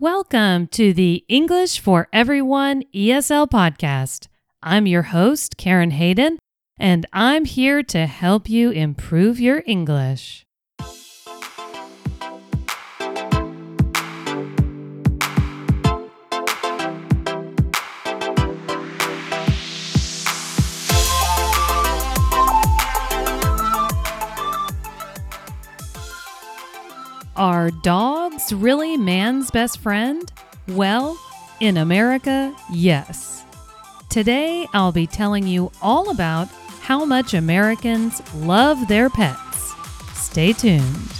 Welcome to the English for Everyone ESL podcast. I'm your host, Karen Hayden, and I'm here to help you improve your English. Are dogs really man's best friend? Well, in America, yes. Today, I'll be telling you all about how much Americans love their pets. Stay tuned.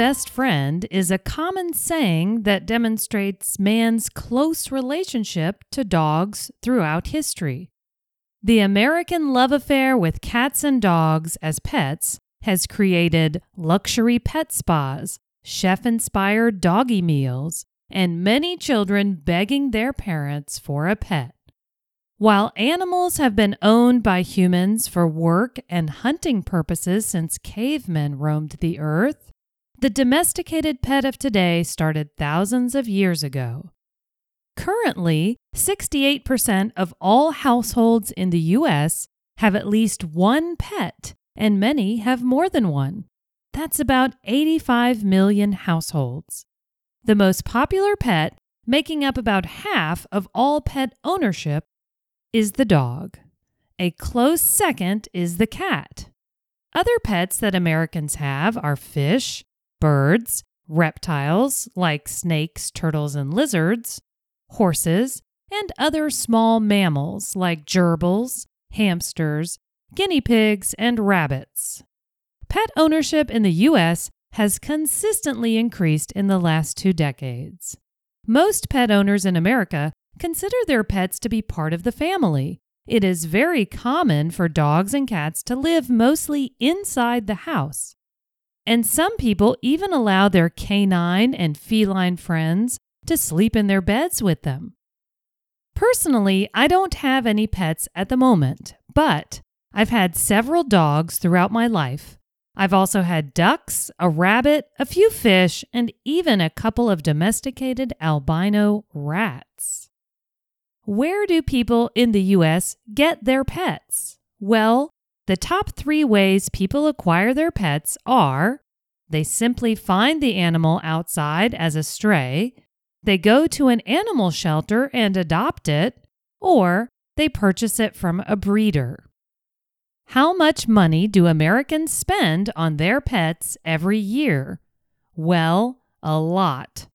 Best friend is a common saying that demonstrates man's close relationship to dogs throughout history. The American love affair with cats and dogs as pets has created luxury pet spas, chef inspired doggy meals, and many children begging their parents for a pet. While animals have been owned by humans for work and hunting purposes since cavemen roamed the earth, the domesticated pet of today started thousands of years ago. Currently, 68% of all households in the U.S. have at least one pet, and many have more than one. That's about 85 million households. The most popular pet, making up about half of all pet ownership, is the dog. A close second is the cat. Other pets that Americans have are fish, birds, reptiles like snakes, turtles, and lizards, horses, and other small mammals like gerbils, hamsters, guinea pigs, and rabbits. Pet ownership in the U.S. has consistently increased in the last two decades. Most pet owners in America consider their pets to be part of the family. It is very common for dogs and cats to live mostly inside the house. And some people even allow their canine and feline friends to sleep in their beds with them. Personally, I don't have any pets at the moment, but I've had several dogs throughout my life. I've also had ducks, a rabbit, a few fish, and even a couple of domesticated albino rats. Where do people in the US get their pets? Well, the top three ways people acquire their pets are they simply find the animal outside as a stray, they go to an animal shelter and adopt it, or they purchase it from a breeder. How much money do Americans spend on their pets every year? Well, a lot.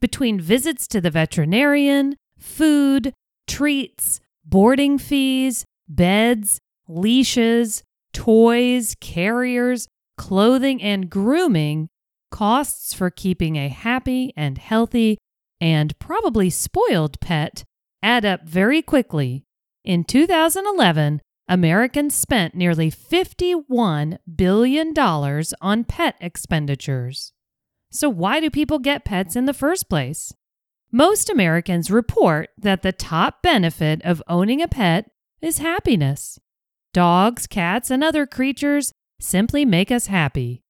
Between visits to the veterinarian, food, treats, boarding fees, beds, leashes, toys, carriers, clothing, and grooming, costs for keeping a happy and healthy and probably spoiled pet add up very quickly. In 2011, Americans spent nearly $51 billion on pet expenditures. So, why do people get pets in the first place? Most Americans report that the top benefit of owning a pet is happiness. Dogs, cats, and other creatures simply make us happy.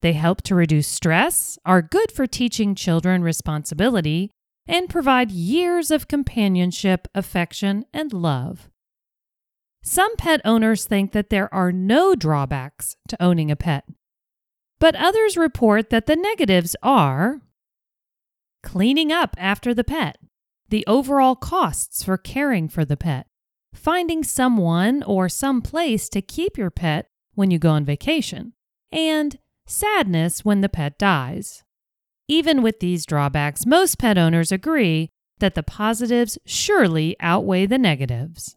They help to reduce stress, are good for teaching children responsibility, and provide years of companionship, affection, and love. Some pet owners think that there are no drawbacks to owning a pet, but others report that the negatives are cleaning up after the pet, the overall costs for caring for the pet, finding someone or some place to keep your pet when you go on vacation, and sadness when the pet dies. Even with these drawbacks, most pet owners agree that the positives surely outweigh the negatives.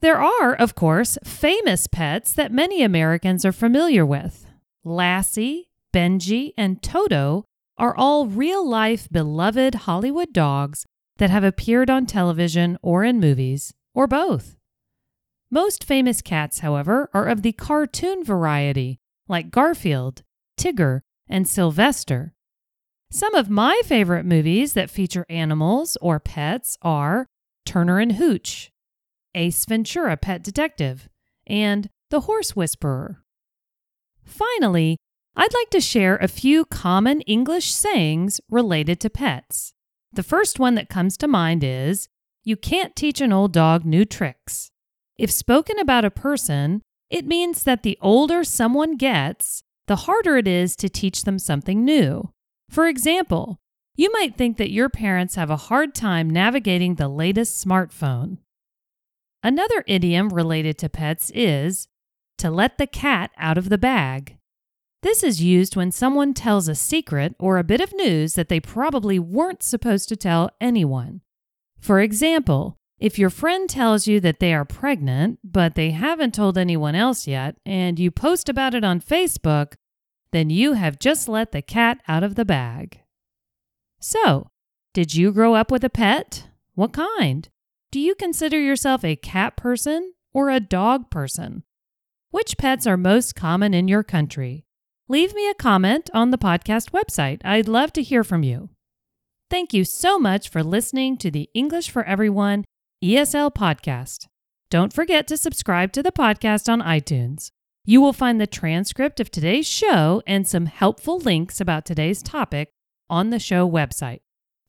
There are, of course, famous pets that many Americans are familiar with. Lassie, Benji, and Toto are all real life beloved Hollywood dogs that have appeared on television or in movies, or both. Most famous cats, however, are of the cartoon variety, like Garfield, Tigger, and Sylvester. Some of my favorite movies that feature animals or pets are Turner and Hooch, Ace Ventura, Pet Detective, and The Horse Whisperer. Finally, I'd like to share a few common English sayings related to pets. The first one that comes to mind is You can't teach an old dog new tricks. If spoken about a person, it means that the older someone gets, the harder it is to teach them something new. For example, you might think that your parents have a hard time navigating the latest smartphone. Another idiom related to pets is to let the cat out of the bag. This is used when someone tells a secret or a bit of news that they probably weren't supposed to tell anyone. For example, if your friend tells you that they are pregnant, but they haven't told anyone else yet, and you post about it on Facebook, then you have just let the cat out of the bag. So, did you grow up with a pet? What kind? Do you consider yourself a cat person or a dog person? Which pets are most common in your country? Leave me a comment on the podcast website. I'd love to hear from you. Thank you so much for listening to the English for Everyone ESL podcast. Don't forget to subscribe to the podcast on iTunes. You will find the transcript of today's show and some helpful links about today's topic on the show website,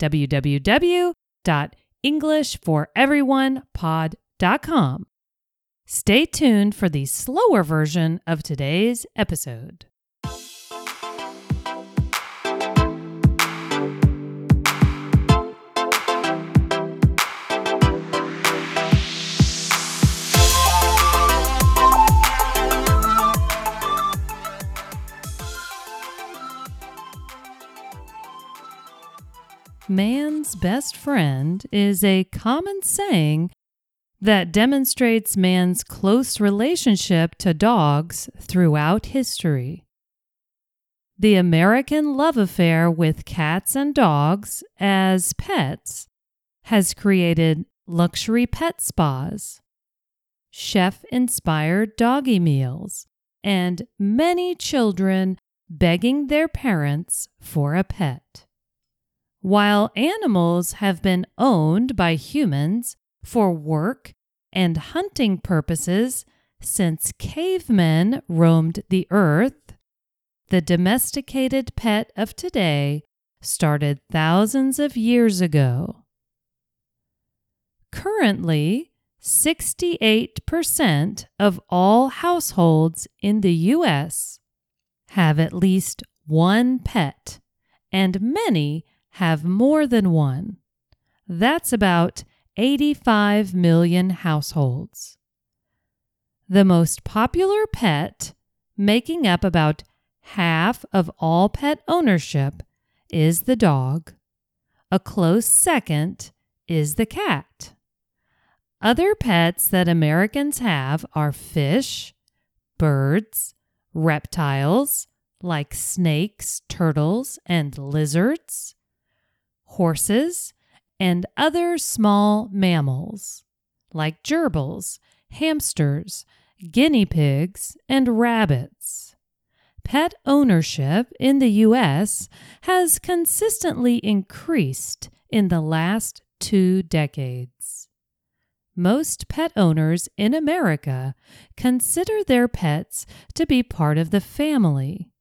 www.englishforeveryonepod.com. Stay tuned for the slower version of today's episode. Man's best friend is a common saying that demonstrates man's close relationship to dogs throughout history. The American love affair with cats and dogs as pets has created luxury pet spas, chef inspired doggy meals, and many children begging their parents for a pet. While animals have been owned by humans for work and hunting purposes since cavemen roamed the earth, the domesticated pet of today started thousands of years ago. Currently, 68% of all households in the U.S. have at least one pet, and many have more than one. That's about 85 million households. The most popular pet, making up about half of all pet ownership, is the dog. A close second is the cat. Other pets that Americans have are fish, birds, reptiles like snakes, turtles, and lizards, horses, and other small mammals like gerbils, hamsters, guinea pigs, and rabbits. Pet ownership in the U.S. has consistently increased in the last two decades. Most pet owners in America consider their pets to be part of the family.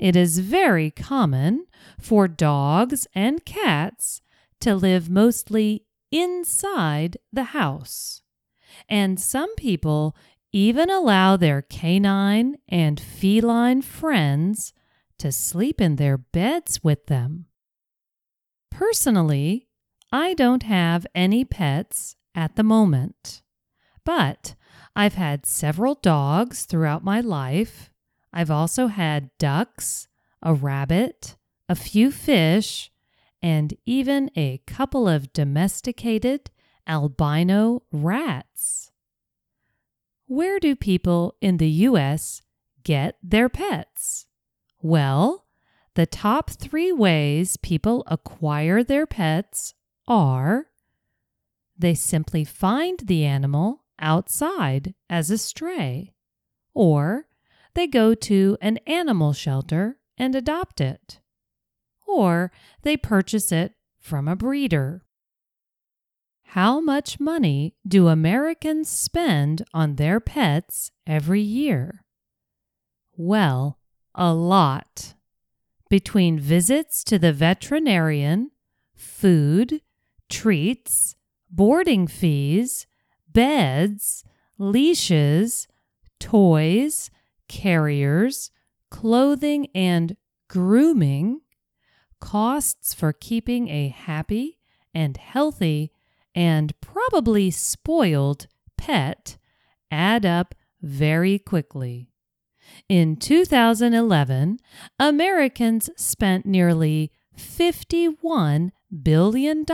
It is very common for dogs and cats to live mostly inside the house. And some people even allow their canine and feline friends to sleep in their beds with them. Personally, I don't have any pets at the moment, but I've had several dogs throughout my life I've also had ducks, a rabbit, a few fish, and even a couple of domesticated albino rats. Where do people in the U.S. get their pets? Well, the top three ways people acquire their pets are they simply find the animal outside as a stray, or they go to an animal shelter and adopt it. or they purchase it from a breeder. How much money do Americans spend on their pets every year? Well, a lot. Between visits to the veterinarian, food, treats, boarding fees, beds, leashes, toys, carriers, clothing, and grooming, costs for keeping a happy and healthy and probably spoiled pet add up very quickly. In 2011, Americans spent nearly $51 billion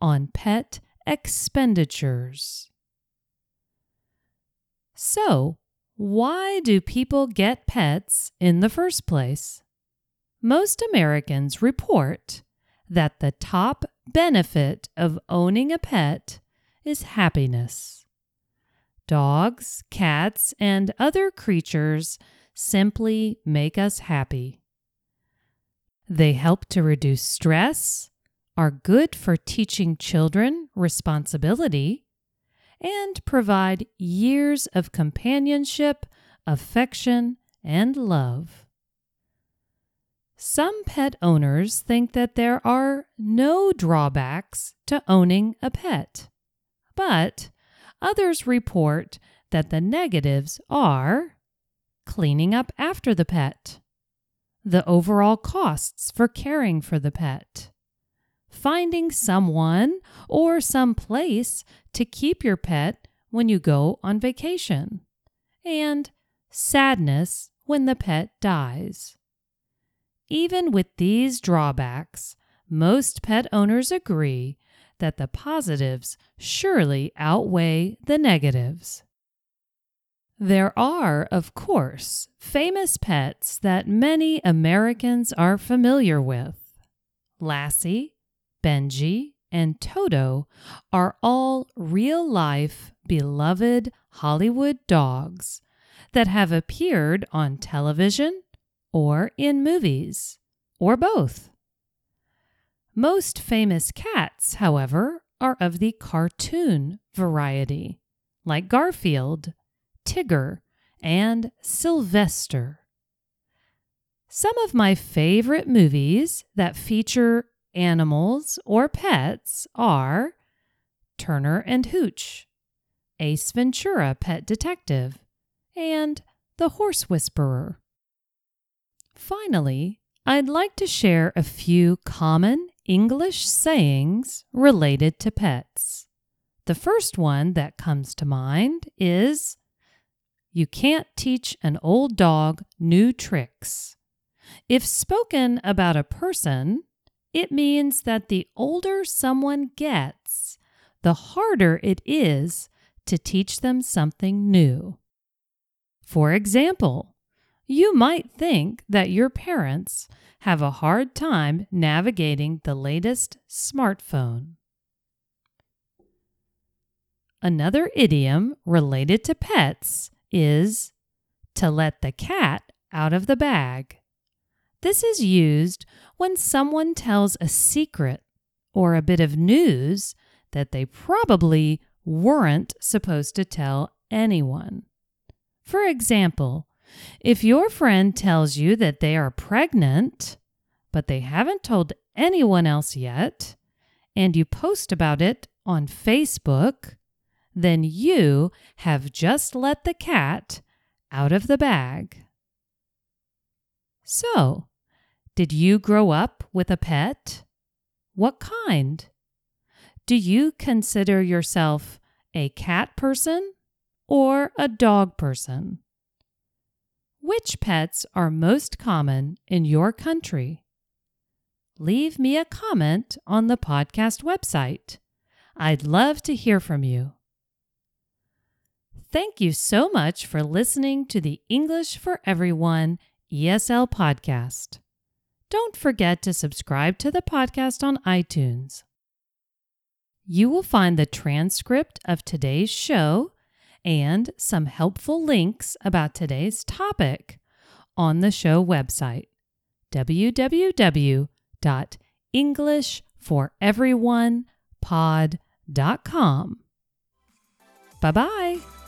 on pet expenditures. So, why do people get pets in the first place? Most Americans report that the top benefit of owning a pet is happiness. Dogs, cats, and other creatures simply make us happy. They help to reduce stress, are good for teaching children responsibility, and provide years of companionship, affection, and love. Some pet owners think that there are no drawbacks to owning a pet, but others report that the negatives are cleaning up after the pet, the overall costs for caring for the pet, finding someone or some place to keep your pet when you go on vacation, and sadness when the pet dies. Even with these drawbacks, most pet owners agree that the positives surely outweigh the negatives. There are, of course, famous pets that many Americans are familiar with. Lassie, Benji, and Toto are all real life, beloved Hollywood dogs that have appeared on television or in movies, or both. Most famous cats, however, are of the cartoon variety, like Garfield, Tigger, and Sylvester. Some of my favorite movies that feature animals or pets are Turner and Hooch, Ace Ventura, Pet Detective, and The Horse Whisperer. Finally, I'd like to share a few common English sayings related to pets. The first one that comes to mind is You can't teach an old dog new tricks. If spoken about a person, it means that the older someone gets, the harder it is to teach them something new. For example, you might think that your parents have a hard time navigating the latest smartphone. Another idiom related to pets is to let the cat out of the bag. This is used when someone tells a secret or a bit of news that they probably weren't supposed to tell anyone. For example, if your friend tells you that they are pregnant, but they haven't told anyone else yet, and you post about it on Facebook, then you have just let the cat out of the bag. So, did you grow up with a pet? What kind? Do you consider yourself a cat person or a dog person? Which pets are most common in your country? Leave me a comment on the podcast website. I'd love to hear from you. Thank you so much for listening to the English for Everyone ESL podcast. Don't forget to subscribe to the podcast on iTunes. You will find the transcript of today's show and some helpful links about today's topic on the show website, www.englishforeveryonepod.com. Bye bye.